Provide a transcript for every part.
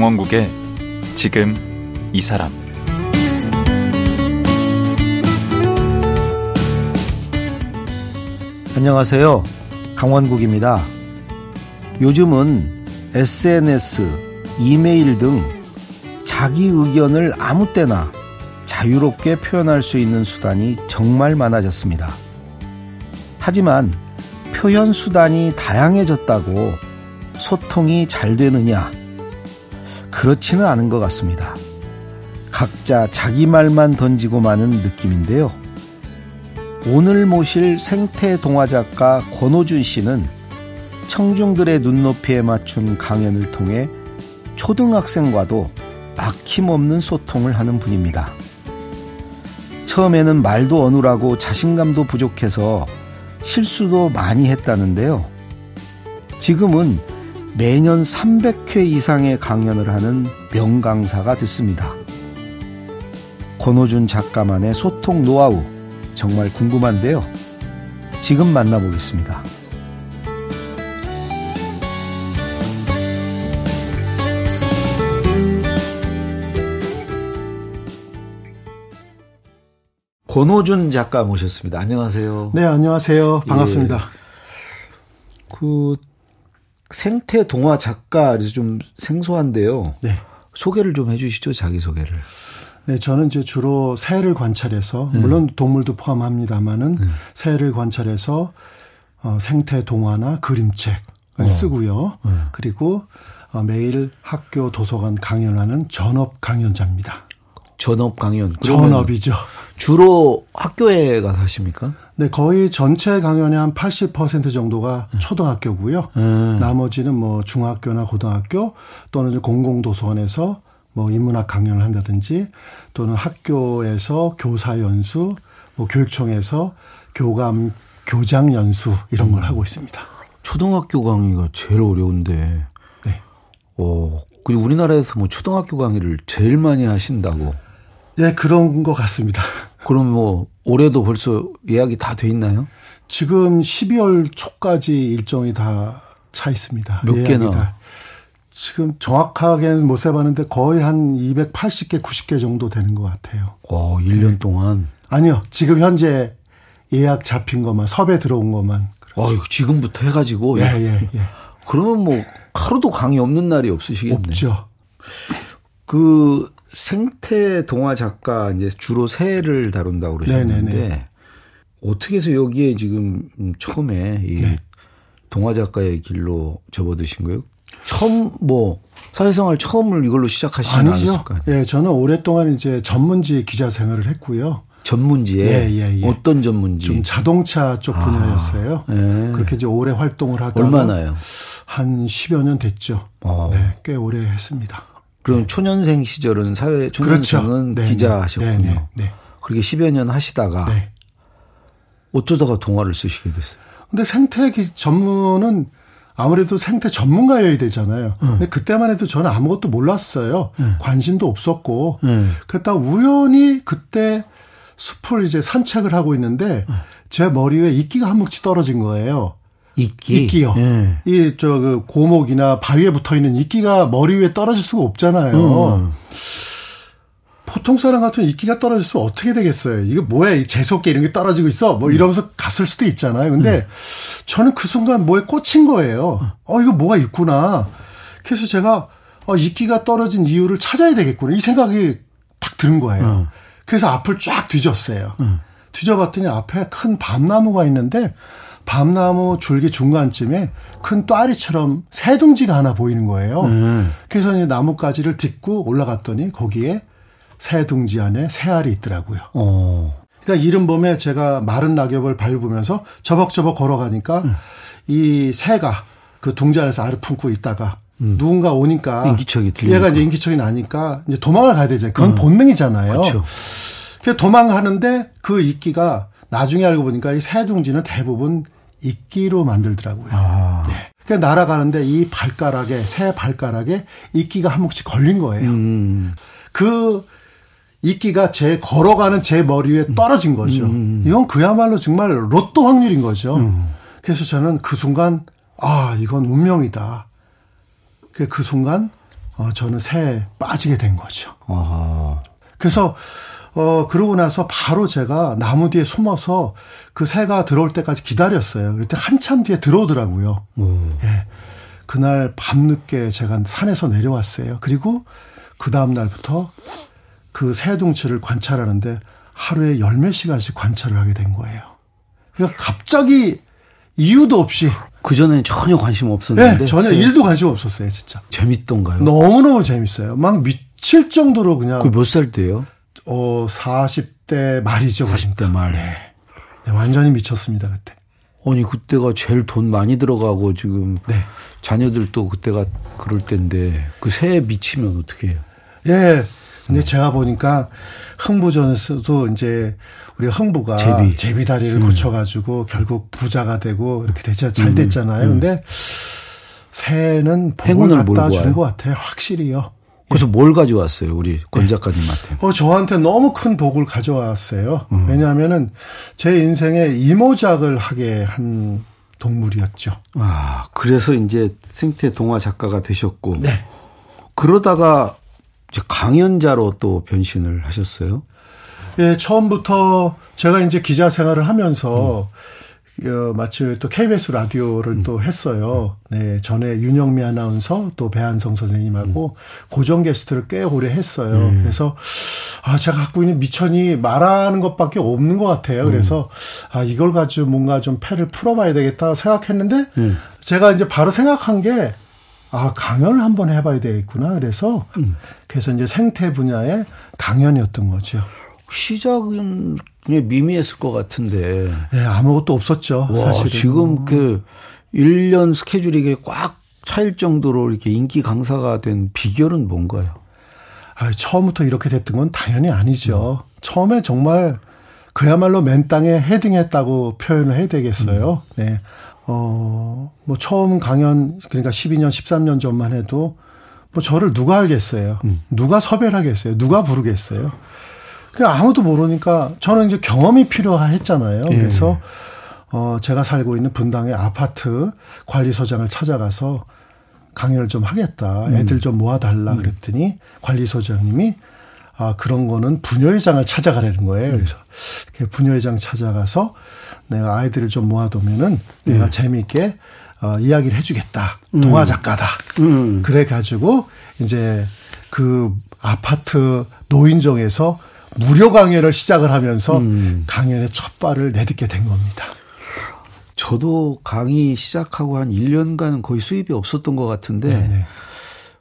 강원국의 지금 이 사람 안녕하세요. 강원국입니다. 요즘은 SNS, 이메일 등 자기 의견을 아무 때나 자유롭게 표현할 수 있는 수단이 정말 많아졌습니다. 하지만 표현 수단이 다양해졌다고 소통이 잘 되느냐? 그렇지는 않은 것 같습니다. 각자 자기 말만 던지고 마는 느낌인데요. 오늘 모실 생태 동화 작가 권호준 씨는 청중들의 눈높이에 맞춘 강연을 통해 초등학생과도 막힘없는 소통을 하는 분입니다. 처음에는 말도 어눌하고 자신감도 부족해서 실수도 많이 했다는데요. 지금은 매년 300회 이상의 강연을 하는 명강사가 됐습니다. 권호준 작가만의 소통 노하우 정말 궁금한데요. 지금 만나보겠습니다. 권호준 작가 모셨습니다. 안녕하세요. 네, 안녕하세요. 반갑습니다. 예. 그 생태 동화 작가 좀 생소한데요. 네. 소개를 좀 해주시죠, 자기 소개를. 네, 저는 이제 주로 새를 관찰해서 네. 물론 동물도 포함합니다만은 네. 새를 관찰해서 어, 생태 동화나 그림책을 어. 쓰고요. 네. 그리고 어, 매일 학교 도서관 강연하는 전업 강연자입니다. 전업 강연. 전업이죠. 주로 학교에 가서 하십니까? 네, 거의 전체 강연의 한 80% 정도가 음. 초등학교고요. 음. 나머지는 뭐 중학교나 고등학교 또는 공공도서관에서 뭐 인문학 강연을 한다든지 또는 학교에서 교사 연수, 뭐 교육청에서 교감 교장 연수 이런 걸 음. 하고 있습니다. 초등학교 강의가 제일 어려운데. 네. 어, 그리고 우리나라에서 뭐 초등학교 강의를 제일 많이 하신다고. 네, 그런 것 같습니다. 그럼 뭐 올해도 벌써 예약이 다 돼 있나요? 지금 12월 초까지 일정이 다 차 있습니다. 몇 개나? 다. 지금 정확하게는 못 세봤는데 거의 한 280개, 90개 정도 되는 것 같아요. 와, 1년 네. 동안? 아니요. 지금 현재 예약 잡힌 것만, 섭외 들어온 것만. 아, 지금부터 해가지고? 예, 예, 예. 그러면 뭐 하루도 강의 없는 날이 없으시겠네요. 없죠. 그 생태 동화 작가 이제 주로 새를 다룬다고 그러셨는데 네네네. 어떻게 해서 여기에 지금 처음에 이 네. 동화 작가의 길로 접어드신 거예요? 처음 뭐 사회생활 처음을 이걸로 시작하시지 않으실까요? 예, 저는 오랫동안 이제 전문지 기자 생활을 했고요. 전문지에 예, 예, 예. 어떤 전문지? 좀 자동차 쪽 아, 분야였어요. 아, 예. 그렇게 이제 오래 활동을 하다가 얼마나요? 한 10여 년 됐죠. 아. 네, 꽤 오래 했습니다. 그럼 네. 초년생 시절은 사회 초년생은 그렇죠. 기자 네, 네. 하셨군요. 네, 네, 그렇게 10여 년 하시다가 네. 어쩌다가 동화를 쓰시게 됐어요? 근데 생태 전문은 아무래도 생태 전문가여야 되잖아요. 음. 근데 그때만 해도 저는 아무것도 몰랐어요. 음. 관심도 없었고. 음. 그랬다 우연히 그때 숲을 이제 산책을 하고 있는데 제 머리 위에 이끼가 한 뭉치 떨어진 거예요. 이끼. 이끼요. 예. 이저 그 고목이나 바위에 붙어 있는 이끼가 머리 위에 떨어질 수가 없잖아요. 음. 보통 사람 같은 이끼가 떨어졌으면 어떻게 되겠어요? 이거 뭐야? 이 재수없게 이런 게 떨어지고 있어? 뭐 이러면서 갔을 수도 있잖아요. 근데 음. 저는 그 순간 뭐에 꽂힌 거예요. 어, 이거 뭐가 있구나. 그래서 제가 어, 이끼가 떨어진 이유를 찾아야 되겠구나. 이 생각이 딱 드는 거예요. 음. 그래서 앞을 쫙 뒤졌어요. 음. 뒤져봤더니 앞에 큰 밤나무가 있는데 밤나무 줄기 중간쯤에 큰 또아리처럼 새 둥지가 하나 보이는 거예요. 음. 그래서 이제 나뭇가지를 딛고 올라갔더니 거기에 새 둥지 안에 새알이 있더라고요. 어. 그러니까 이름 봄에 제가 마른 낙엽을 밟으면서 저벅저벅 걸어가니까 음. 이 새가 그 둥지 안에서 알을 품고 있다가 음. 누군가 오니까 인기척이 들리니까. 얘가 이제 인기척이 나니까 이제 도망을 가야 되잖아요. 그건 음. 본능이잖아요. 그렇죠. 도망하는데 그 이끼가 나중에 알고 보니까 이 새 둥지는 대부분 이끼로 만들더라고요. 아. 네. 그러니까 날아가는데 이 발가락에 새 발가락에 이끼가 한 몫이 걸린 거예요. 음. 그 이끼가 제 걸어가는 제 머리 위에 떨어진 거죠. 음. 이건 그야말로 정말 로또 확률인 거죠. 음. 그래서 저는 그 순간 아 이건 운명이다. 그 순간 어, 저는 새에 빠지게 된 거죠. 아하. 그래서 어 그러고 나서 바로 제가 나무 뒤에 숨어서 그 새가 들어올 때까지 기다렸어요. 그때 한참 뒤에 들어오더라고요. 음. 예. 그날 밤늦게 제가 산에서 내려왔어요. 그리고 그 다음 날부터 그 새둥치를 관찰하는데 하루에 열 몇 시간씩 관찰을 하게 된 거예요. 그러니까 갑자기 이유도 없이 그 전에는 전혀 관심 없었는데 네, 전혀 일도 관심 없었어요, 진짜. 재밌던가요? 너무너무 재밌어요. 막 미칠 정도로 그냥 그 몇 살 때요? 어 40대 말이죠. 40대 말. 네. 네, 완전히 미쳤습니다, 그때. 아니 그때가 제일 돈 많이 들어가고 지금 네. 자녀들도 그때가 그럴 때인데 그 새에 미치면 어떻게 해요? 예. 근데 제가 보니까 흥부전에서도 이제 우리 흥부가 제비. 제비 다리를 고쳐가지고 결국 부자가 되고 이렇게 되자 잘 됐잖아요. 근데 새는 복을 갖다 주는. 것 같아요. 확실히요. 그래서 뭘 가져왔어요, 우리 권 작가님한테? 어, 저한테 너무 큰 복을 가져왔어요. 음. 왜냐하면은 제 인생에 이모작을 하게 한 동물이었죠. 아, 그래서 이제 생태 동화 작가가 되셨고 네. 그러다가 이제 강연자로 또 변신을 하셨어요. 예, 처음부터 제가 이제 기자 생활을 하면서 어, 마치 또 KBS 라디오를 또 했어요. 네, 전에 윤영미 아나운서 또 배한성 선생님하고 고정 게스트를 꽤 오래 했어요. 그래서 아, 제가 갖고 있는 미천이 말하는 것밖에 없는 것 같아요. 그래서 아, 이걸 가지고 뭔가 좀 패를 풀어봐야 되겠다 생각했는데 제가 이제 바로 생각한 게 아, 강연을 한번 해봐야 되겠구나. 그래서 그래서 이제 생태 분야의 강연이었던 거죠. 시작은 그냥 미미했을 것 같은데. 예, 아무것도 없었죠. 와, 사실은. 지금 그 1년 스케줄이 이게 꽉 차일 정도로 이렇게 인기 강사가 된 비결은 뭔가요? 아, 처음부터 이렇게 됐던 건 당연히 아니죠. 처음에 정말 그야말로 맨 땅에 헤딩했다고 표현을 해야 되겠어요. 네. 어, 뭐 처음 강연 그러니까 12년, 13년 전만 해도 뭐 저를 누가 알겠어요. 누가 섭외를 하겠어요. 누가 부르겠어요. 그 아무도 모르니까 저는 이제 경험이 필요했잖아요. 그래서 어 제가 살고 있는 분당의 아파트 관리소장을 찾아가서 강연을 좀 하겠다. 애들 좀 모아달라 그랬더니 관리소장님이 아 그런 거는 부녀회장을 찾아가라는 거예요. 그래서 부녀회장 찾아가서 내가 아이들을 좀 모아두면은 내가 재미있게 어, 이야기를 해주겠다. 동화 작가다. 그래 가지고 이제 그 아파트 노인정에서 무료 강연을 시작을 하면서 강연의 첫 발을 내딛게 된 겁니다. 저도 강의 시작하고 한 1년간 거의 수입이 없었던 것 같은데 네네.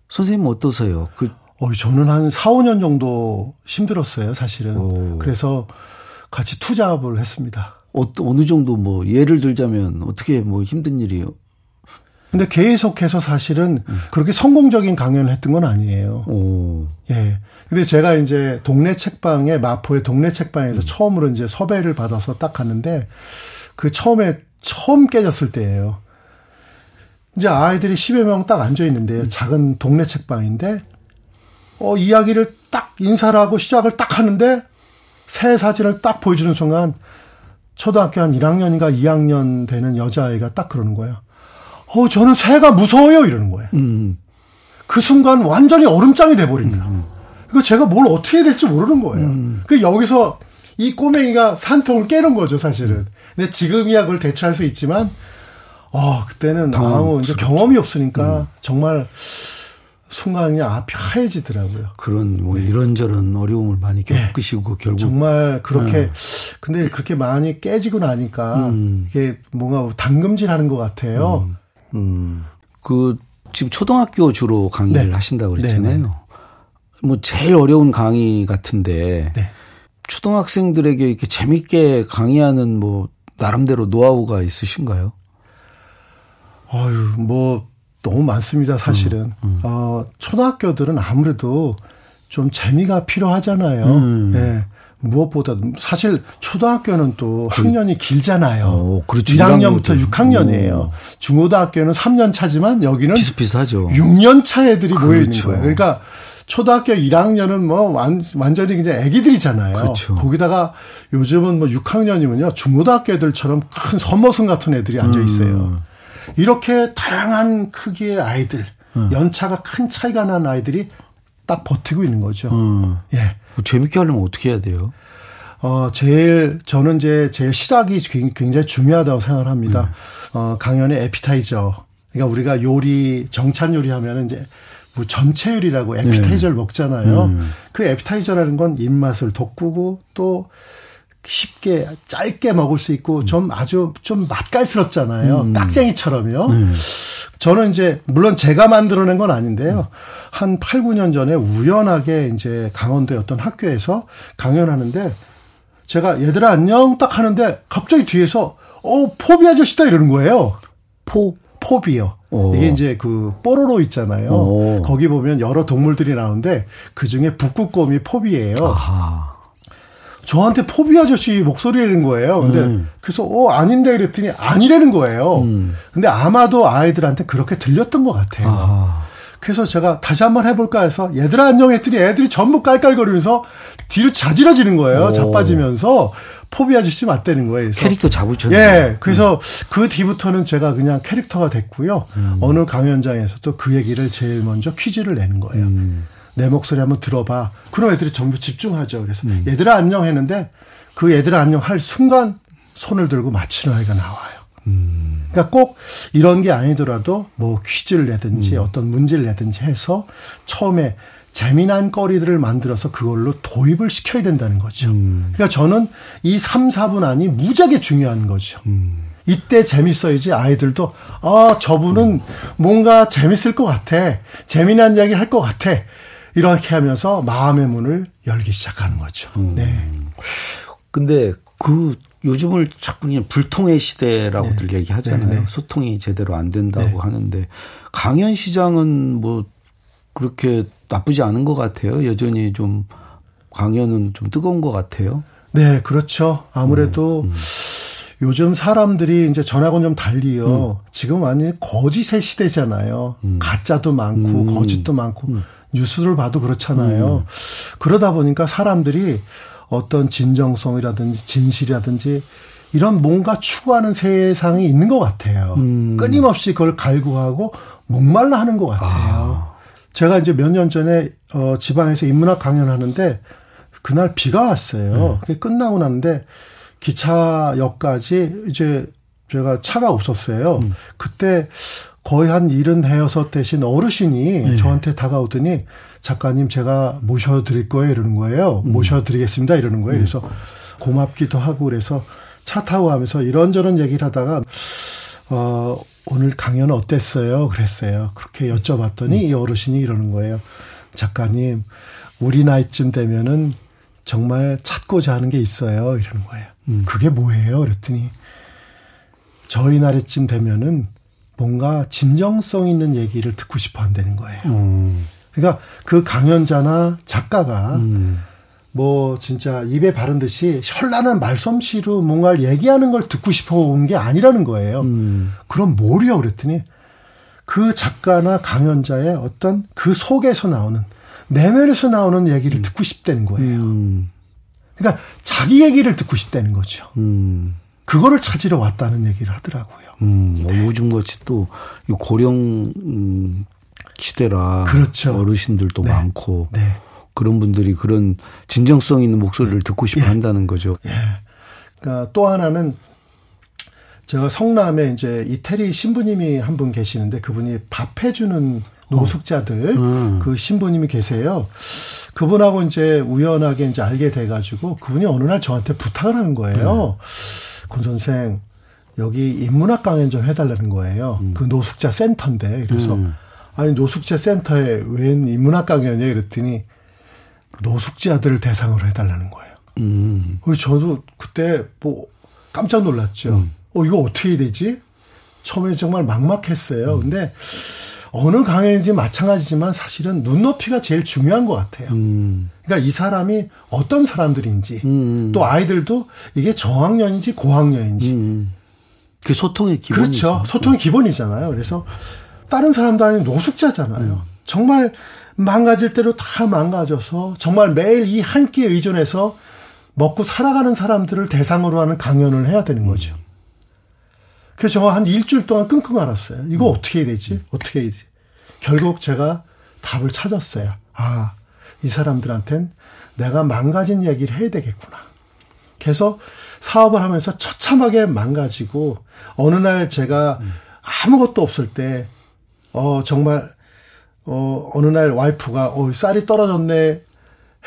선생님 어떠세요? 그 어, 저는 한 4, 5년 정도 힘들었어요, 사실은. 오. 그래서 같이 투잡을 했습니다. 어떤 어느 정도 뭐 예를 들자면 어떻게 뭐 힘든 일이요? 근데 계속해서 사실은 그렇게 성공적인 강연을 했던 건 아니에요. 오. 예. 근데 제가 이제 동네 책방에 마포의 동네 책방에서 처음으로 이제 섭외를 받아서 딱 갔는데 그 처음에 처음 깨졌을 때예요. 이제 아이들이 10여 명 딱 앉아 있는데 작은 동네 책방인데 어 이야기를 딱 인사를 하고 시작을 딱 하는데 새 사진을 딱 보여주는 순간 초등학교 한 1학년인가 2학년 되는 여자아이가 딱 그러는 거예요. 어, 저는 새가 무서워요. 이러는 거예요. 음. 그 순간 완전히 얼음장이 돼버린 거야. 그러니까 제가 뭘 어떻게 해야 될지 모르는 거예요. 그 여기서 이 꼬맹이가 산통을 깨는 거죠, 사실은. 근데 지금이야 그걸 대처할 수 있지만, 어, 그때는 아무 이제 경험이 없으니까 정말 순간 그냥 앞이 하얘지더라고요. 그런 뭐 이런저런 어려움을 많이 겪으시고 결국 정말 그렇게 근데 그렇게 많이 깨지고 나니까 이게 뭔가 당금질 하는 것 같아요. 음. 그 지금 초등학교 주로 강의를 네. 하신다고 네, 그랬잖아요. 네. 뭐 제일 어려운 강의 같은데 네. 초등학생들에게 이렇게 재밌게 강의하는 뭐 나름대로 노하우가 있으신가요? 어유 뭐 너무 많습니다, 사실은. 음, 어, 초등학교들은 아무래도 좀 재미가 필요하잖아요. 음. 예. 무엇보다 사실 초등학교는 또 학년이 길잖아요. 어, 그렇죠. 1학년부터 1학년부터. 6학년이에요. 오. 중고등학교는 3년 차지만 여기는 비슷비슷하죠. 6년 차 애들이 모여 있는 그렇죠. 거예요. 그러니까 초등학교 1학년은 뭐 완, 완전히 그냥 애기들이잖아요. 그렇죠. 거기다가 요즘은 뭐 6학년이면요. 중고등학교 애들처럼 큰 선머슴 같은 애들이 앉아 있어요. 음. 이렇게 다양한 크기의 아이들 음. 연차가 큰 차이가 난 아이들이 딱 버티고 있는 거죠. 음. 예. 재밌게 하려면 어떻게 해야 돼요? 어, 제일, 저는 이제 제일 시작이 굉장히 중요하다고 생각을 합니다. 음. 어, 강연의 에피타이저. 그러니까 우리가 요리, 정찬 요리 하면은 이제 뭐 전체 요리라고 에피타이저를 네. 먹잖아요. 음. 그 에피타이저라는 건 입맛을 돋구고 또 쉽게 짧게 먹을 수 있고 좀 아주 좀 맛깔스럽잖아요. 음. 깍쟁이처럼요. 음. 저는 이제 물론 제가 만들어낸 건 아닌데요. 한 8, 9년 전에 우연하게 이제 강원도의 어떤 학교에서 강연하는데 제가 얘들아 안녕 딱 하는데 갑자기 뒤에서 어 포비 아저씨다 이러는 거예요. 포 포비요. 오. 이게 이제 그 뽀로로 있잖아요. 오. 거기 보면 여러 동물들이 나오는데 그 중에 북극곰이 포비예요. 아하. 저한테 포비 아저씨 목소리라는 거예요. 근데 음. 그래서 어 아닌데 이랬더니 아니라는 거예요. 음. 근데 아마도 아이들한테 그렇게 들렸던 것 같아요. 아. 그래서 제가 다시 한번 해볼까 해서 얘들아 안녕 했더니 애들이 전부 깔깔거리면서 뒤로 자지러지는 거예요. 오. 자빠지면서 포비 아저씨 맞대는 거예요. 그래서 캐릭터 잡으셨네. 예. 그래서 음. 그 뒤부터는 제가 그냥 캐릭터가 됐고요. 음. 어느 강연장에서도 그 얘기를 제일 먼저 퀴즈를 내는 거예요. 음. 내 목소리 한번 들어봐. 그럼 애들이 전부 집중하죠. 그래서 음. 얘들아 안녕 했는데 그 얘들아 안녕 할 순간 손을 들고 맞히는 아이가 나와요. 음. 그러니까 꼭 이런 게 아니더라도 뭐 퀴즈를 내든지 음. 어떤 문제를 내든지 해서 처음에 재미난 거리들을 만들어서 그걸로 도입을 시켜야 된다는 거죠. 음. 그러니까 저는 이 3, 4분 안이 무지하게 중요한 거죠. 음. 이때 재밌어야지 아이들도 아 저분은 음. 뭔가 재밌을 것 같아 재미난 이야기 할 것 같아 이렇게 하면서 마음의 문을 열기 시작하는 거죠. 음. 네. 근데 그 요즘을 자꾸 그냥 불통의 시대라고들 네. 얘기하잖아요. 네, 네. 소통이 제대로 안 된다고 네. 하는데 강연 시장은 뭐 그렇게 나쁘지 않은 것 같아요. 여전히 좀 강연은 좀 뜨거운 것 같아요. 네, 그렇죠. 아무래도 음, 음. 요즘 사람들이 이제 전하고는 좀 달리요. 음. 지금 완전히 거짓의 시대잖아요. 음. 가짜도 많고 음. 거짓도 많고 음. 뉴스를 봐도 그렇잖아요. 음. 그러다 보니까 사람들이 어떤 진정성이라든지 진실이라든지 이런 뭔가 추구하는 세상이 있는 것 같아요. 음. 끊임없이 그걸 갈구하고 목말라 하는 것 같아요. 아. 제가 이제 몇 년 전에 어 지방에서 인문학 강연하는데 그날 비가 왔어요. 네. 그게 끝나고 나는데 기차역까지 이제 제가 차가 없었어요. 음. 그때 거의 한 일흔 대여섯 되신 어르신이 네. 저한테 다가오더니 작가님 제가 모셔드릴 거예요 이러는 거예요. 음. 모셔드리겠습니다 이러는 거예요. 음. 그래서 고맙기도 하고 그래서 차 타고 가면서 이런저런 얘기를 하다가 어 오늘 강연 어땠어요? 그랬어요. 그렇게 여쭤봤더니 음. 이 어르신이 이러는 거예요. 작가님 우리 나이쯤 되면은 정말 찾고자 하는 게 있어요. 이러는 거예요. 음. 그게 뭐예요? 그랬더니 저희 나이쯤 되면은 뭔가 진정성 있는 얘기를 듣고 싶어 한다는 거예요. 음. 그러니까 그 강연자나 작가가 음. 뭐 진짜 입에 바른 듯이 현란한 말솜씨로 뭔가를 얘기하는 걸 듣고 싶어 온 게 아니라는 거예요. 음. 그럼 뭐려 그랬더니 그 작가나 강연자의 어떤 그 속에서 나오는 내면에서 나오는 얘기를 음. 듣고 싶다는 거예요. 음. 그러니까 자기 얘기를 듣고 싶다는 거죠. 음. 그거를 찾으러 왔다는 얘기를 하더라고요. 음, 뭐 네. 요즘 같이 또 고령 음, 시대라 그렇죠. 어르신들도 네. 많고 네. 그런 분들이 그런 진정성 있는 목소리를 듣고 싶어 예. 한다는 거죠. 예. 그러니까 또 하나는 제가 성남에 이제 이태리 신부님이 한 분 계시는데 그분이 밥 해주는 노숙자들 어. 음. 그 신부님이 계세요. 그분하고 이제 우연하게 이제 알게 돼가지고 그분이 어느 날 저한테 부탁을 하는 거예요. 네. 권 선생 여기 인문학 강연 좀 해달라는 거예요. 음. 그 노숙자 센터인데 그래서 음. 아니 노숙자 센터에 웬 인문학 강연이야 이랬더니 노숙자들을 대상으로 해달라는 거예요. 음. 그래서 저도 그때 뭐 깜짝 놀랐죠. 음. 어 이거 어떻게 되지? 처음에 정말 막막했어요. 음. 근데 어느 강연인지 마찬가지지만 사실은 눈높이가 제일 중요한 것 같아요. 음. 그러니까 이 사람이 어떤 사람들인지 음. 또 아이들도 이게 저학년인지 고학년인지 음. 그 소통의 기본 그렇죠. 소통의 기본이잖아요. 그래서 다른 사람도 아닌 노숙자잖아요. 음. 정말 망가질 대로 다 망가져서 정말 매일 이 한 끼에 의존해서 먹고 살아가는 사람들을 대상으로 하는 강연을 해야 되는 거죠. 그래서 저한 일주일 동안 끙끙 앓았어요. 이거 음. 어떻게 해야 되지? 어떻게 해야 되지? 결국 제가 답을 찾았어요. 아, 이 사람들한텐 내가 망가진 얘기를 해야 되겠구나. 그래서 사업을 하면서 처참하게 망가지고 어느 날 제가 아무것도 없을 때, 어, 정말, 어, 어느 날 와이프가, 어, 쌀이 떨어졌네.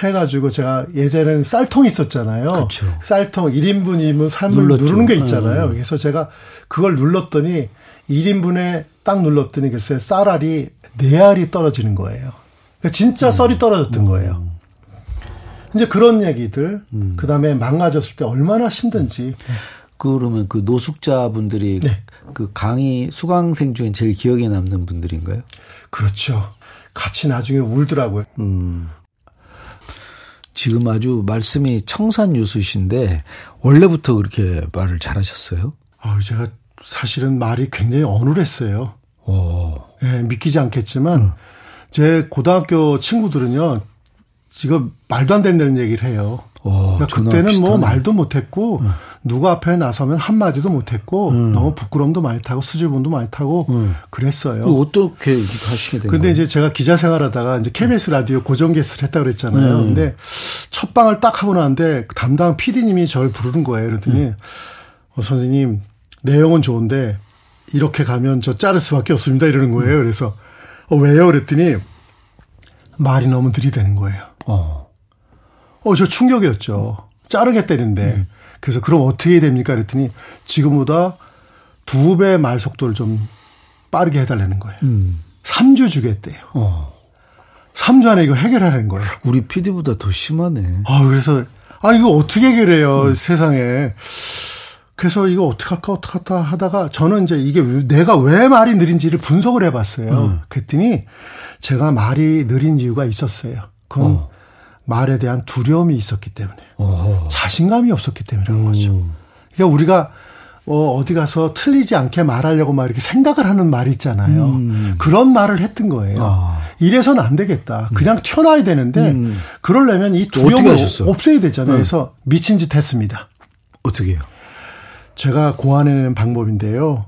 해가지고 제가 예전에는 쌀통 있었잖아요. 그쵸. 쌀통 1인분 2인분 3분 누르는 게 있잖아요. 네. 그래서 제가 그걸 눌렀더니 1인분에 딱 눌렀더니 글쎄 쌀알이 4알이 떨어지는 거예요. 그러니까 진짜 음. 썰이 떨어졌던 거예요. 이제 그런 얘기들, 음. 그 다음에 망가졌을 때 얼마나 힘든지. 그러면 그 노숙자분들이 네. 그 강의 수강생 중에 제일 기억에 남는 분들인가요? 그렇죠. 같이 나중에 울더라고요. 음. 지금 아주 말씀이 청산유수신데 원래부터 그렇게 말을 잘하셨어요? 아, 제가 사실은 말이 굉장히 어눌했어요. 오. 예, 믿기지 않겠지만 음. 제 고등학교 친구들은요. 지금 말도 안 된다는 얘기를 해요. 어, 그러니까 그때는 뭐 비슷하네. 뭐 말도 못했고 음. 누구 앞에 나서면 한 마디도 못했고 음. 너무 부끄럼도 많이 타고 수줍음도 많이 타고 음. 그랬어요. 어떻게 하시게 된 근데 이제 제가 기자 생활하다가 이제 KBS 라디오 고정 게스트를 했다 그랬잖아요. 음. 근데 첫 방을 딱 하고 나는데 담당 PD님이 저를 부르는 거예요. 그랬더니 음. 어, 선생님 내용은 좋은데 이렇게 가면 저 자를 수밖에 없습니다. 이러는 거예요. 그래서 어, 왜요? 그랬더니 말이 너무 느리다는 거예요. 어. 어, 저 충격이었죠. 자르겠다는데. 음. 그래서 그럼 어떻게 해야 됩니까? 그랬더니 지금보다 두 배 말 속도를 좀 빠르게 해달라는 거예요. 음. 3주 주겠대요. 어. 3주 안에 이거 해결하라는 거예요. 우리 PD보다 더 심하네. 아, 그래서, 아, 이거 어떻게 해결해요, 음. 세상에. 그래서 이거 어떡할까, 어떡할까 하다가 저는 이제 이게 내가 왜 말이 느린지를 분석을 해봤어요. 음. 그랬더니 제가 말이 느린 이유가 있었어요. 그건 어. 말에 대한 두려움이 있었기 때문에 어. 자신감이 없었기 때문이라는 음. 거죠. 그러니까 우리가 어, 어디 가서 틀리지 않게 말하려고 막 이렇게 생각을 하는 말이 있잖아요. 음. 그런 말을 했던 거예요. 아. 이래서는 안 되겠다. 그냥 음. 튀어나와야 되는데, 음. 그러려면 이 두려움을 없애야 되잖아요. 네. 그래서 미친 짓 했습니다. 어떻게 해요? 제가 고안해낸 방법인데요.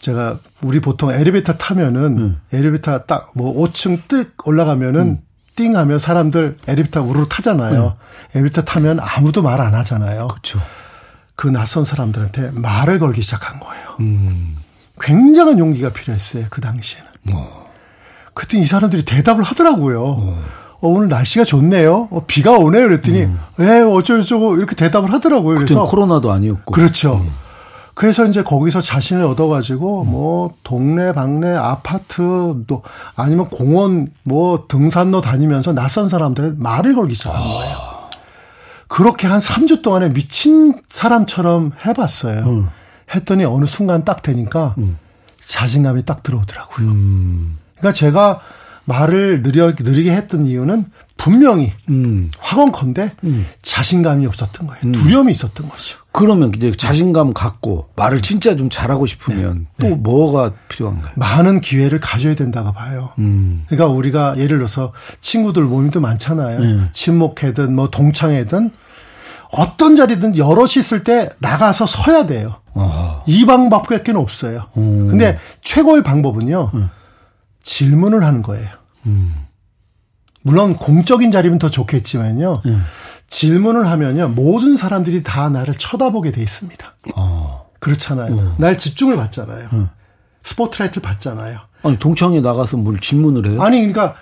제가 우리 보통 엘리베이터 타면은 음. 엘리베이터 딱 뭐 5층 뜩 올라가면은 음. 띵 하면 사람들 엘리베이터 우르르 타잖아요. 음. 엘리베이터 타면 아무도 말 안 하잖아요. 그렇죠. 그 낯선 사람들한테 말을 걸기 시작한 거예요. 음. 굉장한 용기가 필요했어요. 그 당시에는. 어. 그때 이 사람들이 대답을 하더라고요. 어. 어, 오늘 날씨가 좋네요. 어, 비가 오네요. 그랬더니, 음. 예, 어쩌고저쩌고 이렇게 대답을 하더라고요. 그래서. 코로나도 아니었고. 그렇죠. 음. 그래서 이제 거기서 자신을 얻어가지고 뭐 동네 방네 아파트 또 아니면 공원 뭐 등산로 다니면서 낯선 사람들의 말을 걸기 시작한 거예요. 그렇게 한 3주 동안에 미친 사람처럼 해봤어요. 음. 했더니 어느 순간 딱 되니까 음. 자신감이 딱 들어오더라고요. 음. 그러니까 제가 말을 느려, 느리게 했던 이유는 분명히 음. 확언컨대 음. 자신감이 없었던 거예요. 음. 두려움이 있었던 거죠. 그러면 이제 자신감 갖고 말을 진짜 좀 잘하고 싶으면 네. 또 네. 뭐가 필요한가요? 많은 기회를 가져야 된다고 봐요. 음. 그러니까 우리가 예를 들어서 친구들 모임도 많잖아요. 네. 친목회든 뭐 동창회든 어떤 자리든 여럿이 있을 때 나가서 서야 돼요. 어. 이 방법밖에 없어요. 음. 근데 최고의 방법은요. 음. 질문을 하는 거예요. 음. 물론 공적인 자리면 더 좋겠지만요. 음. 질문을 하면요. 모든 사람들이 다 나를 쳐다보게 돼 있습니다. 어. 그렇잖아요. 음. 날 집중을 받잖아요. 음. 스포트라이트를 받잖아요. 아니, 동창회 나가서 뭘 질문을 해요? 아니, 그러니까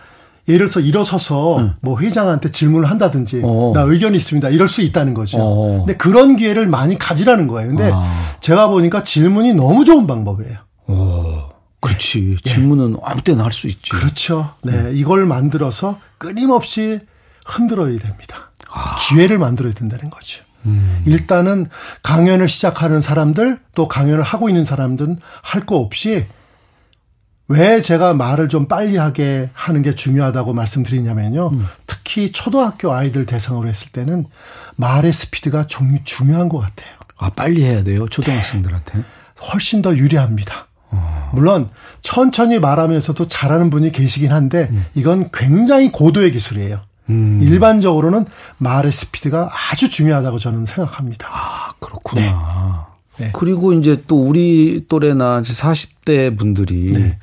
예를 들어서 일어서서 음. 뭐 회장한테 질문을 한다든지 어. 나 의견이 있습니다. 이럴 수 있다는 거죠. 어. 근데 그런 기회를 많이 가지라는 거예요. 근데 아. 제가 보니까 질문이 너무 좋은 방법이에요. 어. 그렇지. 네. 질문은 아무 때나 할 수 있지. 그렇죠. 네. 음. 이걸 만들어서 끊임없이 흔들어야 됩니다. 아. 기회를 만들어야 된다는 거죠. 음. 일단은 강연을 시작하는 사람들 또 강연을 하고 있는 사람들은 할 거 없이 왜 제가 말을 좀 빨리 하게 하는 게 중요하다고 말씀드리냐면요. 음. 특히 초등학교 아이들 대상으로 했을 때는 말의 스피드가 좀 중요한 것 같아요. 아, 빨리 해야 돼요? 초등학생들한테? 네. 훨씬 더 유리합니다. 어. 물론 천천히 말하면서도 잘하는 분이 계시긴 한데 음. 이건 굉장히 고도의 기술이에요. 음. 일반적으로는 말의 스피드가 아주 중요하다고 저는 생각합니다. 아, 그렇구나. 네. 네. 그리고 이제 또 우리 또래나 40대 분들이 네.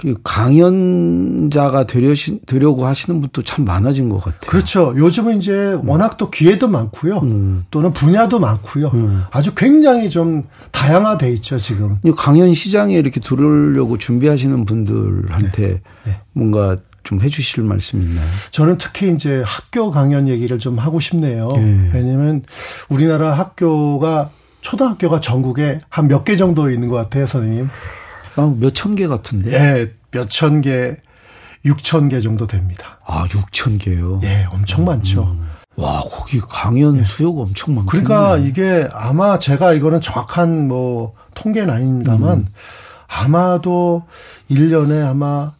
그 강연자가 되려시, 되려고 하시는 분도 참 많아진 것 같아요. 그렇죠. 요즘은 이제 워낙 또 기회도 많고요. 음. 또는 분야도 많고요. 음. 아주 굉장히 좀 다양화돼 있죠, 지금. 강연 시장에 이렇게 들어오려고 준비하시는 분들한테 네. 네. 뭔가 좀 해주실 말씀 있나요? 저는 특히 이제 학교 강연 얘기를 좀 하고 싶네요. 네. 왜냐하면 우리나라 학교가 초등학교가 전국에 한 몇 개 정도 있는 것 같아요, 선생님. 아, 몇천 개 같은데. 예, 몇천 개, 육천 개 정도 됩니다. 아, 육천 개요? 예, 엄청 많죠. 음. 와, 거기 강연 예. 수요가 엄청 많고. 그러니까 이게 아마 제가 이거는 정확한 뭐 통계는 아닙니다만 음. 아마도 1년에 아마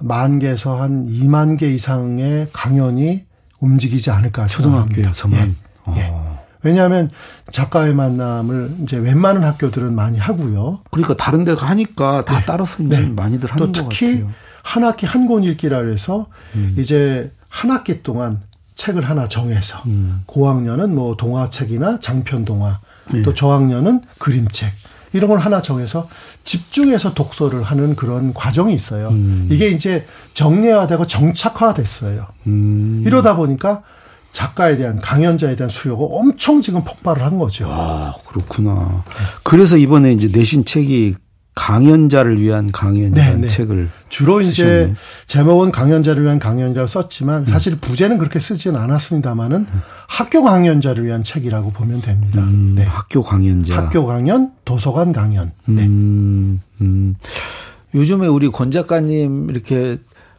만 개에서 한 2만 개 이상의 강연이 움직이지 않을까 초등학교에서만. 예. 예. 왜냐하면 작가의 만남을 이제 웬만한 학교들은 많이 하고요. 그러니까 다른 데가 하니까 다 네. 따라서 네. 많이들 하는 또 특히 한 학기 한 권 읽기라 그래서 음. 이제 한 학기 동안 책을 하나 정해서 음. 고학년은 뭐 동화책이나 장편 동화 네. 또 저학년은 그림책 이런 걸 하나 정해서 집중해서 독서를 하는 그런 과정이 있어요. 음. 이게 이제 정례화되고 정착화됐어요. 음. 이러다 보니까 작가에 대한 강연자에 대한 수요가 엄청 지금 폭발을 한 거죠. 아, 그렇구나. 그래서 이번에 이제 내신 책이 강연자를 위한 강연이라는 네, 네. 책을 주로 이제 쓰셨네. 제목은 강연자를 위한 강연이라고 썼지만 음. 사실 부제는 그렇게 쓰지는 않았습니다만은 음. 학교 강연자를 위한 책이라고 보면 됩니다. 음, 네. 학교 강연자. 학교 강연, 도서관 강연. 네. 음, 음. 요즘에 우리 권 작가님 이렇게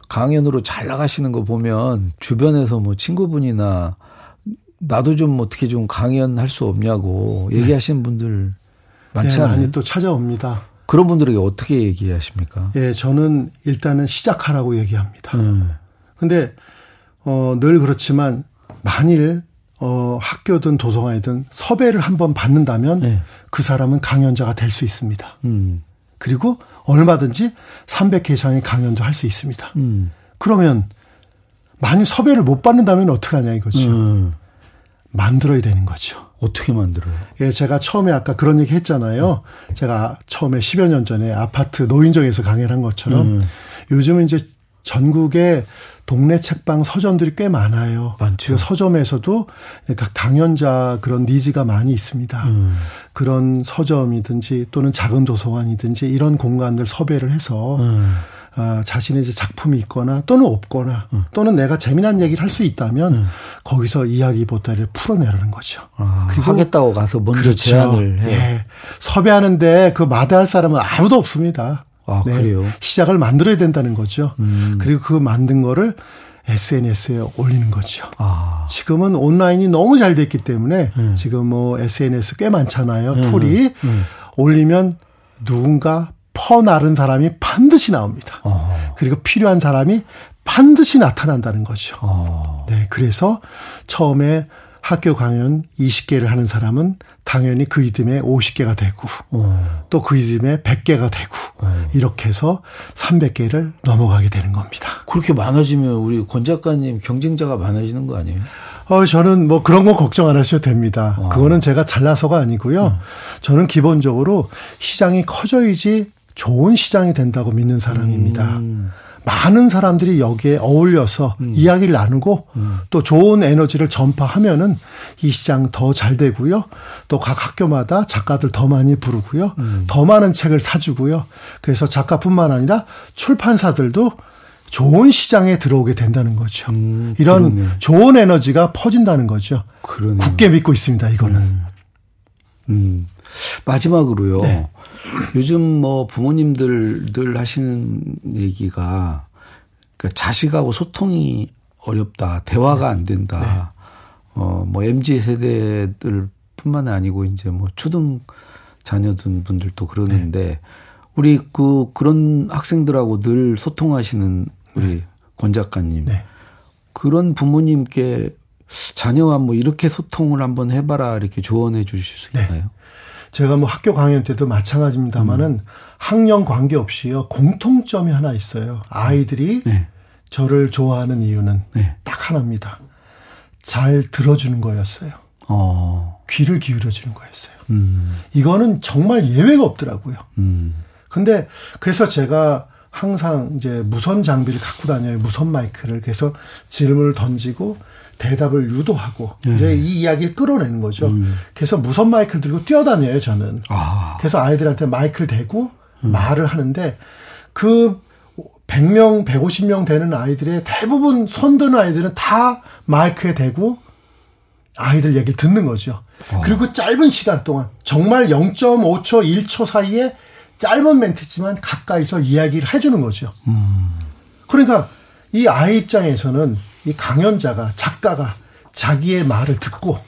강연으로 잘 나가시는 거 보면 주변에서 뭐 친구분이나 나도 좀 어떻게 좀 강연할 수 없냐고 네. 얘기하시는 분들 많지 네, 않아요? 많이 또 찾아옵니다. 그런 분들에게 어떻게 얘기하십니까? 예, 저는 일단은 시작하라고 얘기합니다. 음. 근데 어, 늘 그렇지만 만일 어, 학교든 도서관이든 섭외를 한번 받는다면 네. 그 사람은 강연자가 될 수 있습니다. 음. 그리고 얼마든지 300회 이상의 강연도 할 수 있습니다. 음. 그러면 만약 섭외를 못 받는다면 어떻게 하냐 이거죠. 음. 만들어야 되는 거죠. 어떻게 만들어요? 예, 제가 처음에 아까 그런 얘기 했잖아요. 음. 제가 처음에 10여 년 전에 아파트 노인정에서 강연을 한 것처럼 음. 요즘은 이제 전국에 동네 책방 서점들이 꽤 많아요. 많죠. 서점에서도 그러니까 강연자 그런 니즈가 많이 있습니다. 음. 그런 서점이든지 또는 작은 도서관이든지 이런 공간들 섭외를 해서 음. 아, 자신의 이제 작품이 있거나 또는 없거나 음. 또는 내가 재미난 얘기를 할 수 있다면 음. 거기서 이야기 보따리를 풀어내라는 거죠. 아, 그리고 하겠다고 가서 먼저 그렇죠. 제안을 해. 예. 섭외하는데 그 마다할 사람은 아무도 없습니다. 아, 네. 그래요? 시작을 만들어야 된다는 거죠. 음. 그리고 그 만든 거를 SNS에 올리는 거죠. 아. 지금은 온라인이 너무 잘 됐기 때문에 음. 지금 뭐 SNS 꽤 많잖아요. 음. 툴이 음. 올리면 누군가 퍼나른 사람이 반드시 나옵니다. 어. 그리고 필요한 사람이 반드시 나타난다는 거죠. 어. 네, 그래서 처음에 학교 강연 20개를 하는 사람은 당연히 그 이듬해 50개가 되고 어. 또그 이듬해 100개가 되고 어. 이렇게 해서 300개를 넘어가게 되는 겁니다. 그렇게 많아지면 우리 권 작가님 경쟁자가 많아지는 거 아니에요? 어, 저는 뭐 그런 거 걱정 안 하셔도 됩니다. 아. 그거는 제가 잘나서가 아니고요. 음. 저는 기본적으로 시장이 커져야지 좋은 시장이 된다고 믿는 사람입니다. 음. 많은 사람들이 여기에 어울려서 음. 이야기를 나누고 음. 또 좋은 에너지를 전파하면은 이 시장 더 잘 되고요. 또 각 학교마다 작가들 더 많이 부르고요. 음. 더 많은 책을 사주고요. 그래서 작가뿐만 아니라 출판사들도 좋은 시장에 들어오게 된다는 거죠. 음, 이런 그러네. 좋은 에너지가 퍼진다는 거죠. 그러네. 굳게 믿고 있습니다. 이거는. 음. 음. 마지막으로요. 네. 요즘 뭐 부모님들 늘 하시는 얘기가 그러니까 자식하고 소통이 어렵다. 대화가 안 된다. 네. 어, 뭐 MZ 세대들 뿐만 아니고 이제 뭐 초등 자녀든 분들도 그러는데 네. 우리 그 그런 학생들하고 늘 소통하시는 우리 네. 권 작가님. 네. 그런 부모님께 자녀와 뭐 이렇게 소통을 한번 해봐라 이렇게 조언해 주실 수 네. 있나요? 제가 뭐 학교 강연 때도 마찬가지입니다만은 음. 학년 관계없이요 공통점이 하나 있어요. 아이들이 네. 저를 좋아하는 이유는 네. 딱 하나입니다. 잘 들어주는 거였어요. 어. 귀를 기울여 주는 거였어요. 음. 이거는 정말 예외가 없더라고요. 음. 근데 그래서 제가 항상 이제 무선 장비를 갖고 다녀요. 무선 마이크를. 그래서 질문을 던지고 대답을 유도하고 네. 이제 이 이야기를 끌어내는 거죠. 음. 그래서 무선 마이크를 들고 뛰어다녀요, 저는. 아. 그래서 아이들한테 마이크를 대고 음. 말을 하는데 그 100명, 150명 되는 아이들의 대부분 손드는 아이들은 다 마이크에 대고 아이들 얘기를 듣는 거죠. 어. 그리고 짧은 시간 동안 정말 0.5초, 1초 사이에 짧은 멘트지만 가까이서 이야기를 해주는 거죠. 음. 그러니까 이 아이 입장에서는 이 강연자가 작가가 자기의 말을 듣고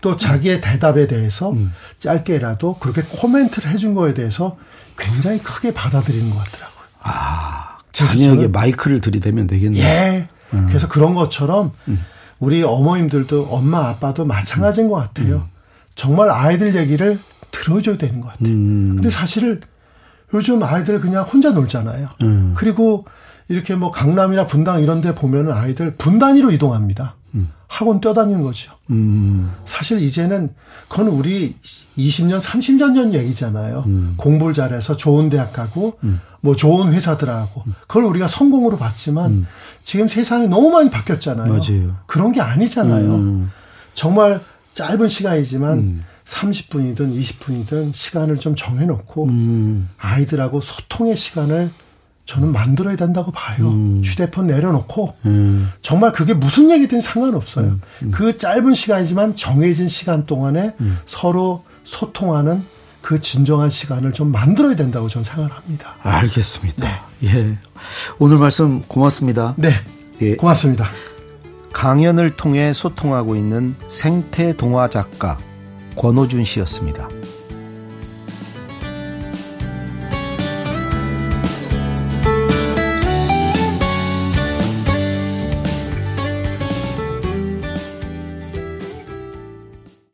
또 자기의 대답에 대해서 음. 짧게라도 그렇게 코멘트를 해준 거에 대해서 굉장히 크게 받아들이는 것 같더라고요. 아, 자녀에게 마이크를 들이대면 되겠네요. 예. 음. 그래서 그런 것처럼 음. 우리 어머님들도 엄마 아빠도 마찬가지인 것 같아요. 음. 정말 아이들 얘기를 들어줘야 되는 것 같아요. 음. 근데 사실 요즘 아이들 그냥 혼자 놀잖아요. 음. 그리고 이렇게 뭐 강남이나 분당 이런 데 보면은 아이들 분 단위로 이동합니다. 음. 학원 뛰어다니는 거죠. 음. 사실 이제는 그건 우리 20년, 30년 전 얘기잖아요. 음. 공부를 잘해서 좋은 대학 가고 음. 뭐 좋은 회사 들어가고 그걸 우리가 성공으로 봤지만 음. 지금 세상이 너무 많이 바뀌었잖아요. 맞아요. 그런 게 아니잖아요. 음. 정말 짧은 시간이지만 30분이든 20분이든 시간을 좀 정해놓고 아이들하고 소통의 시간을 저는 만들어야 된다고 봐요. 음. 휴대폰 내려놓고 음. 정말 그게 무슨 얘기든 상관없어요. 음. 음. 그 짧은 시간이지만 정해진 시간 동안에 음. 서로 소통하는 그 진정한 시간을 좀 만들어야 된다고 저는 생각을 합니다. 알겠습니다. 네. 예. 오늘 말씀 고맙습니다. 네. 예. 고맙습니다. 강연을 통해 소통하고 있는 생태 동화 작가 권호준 씨였습니다.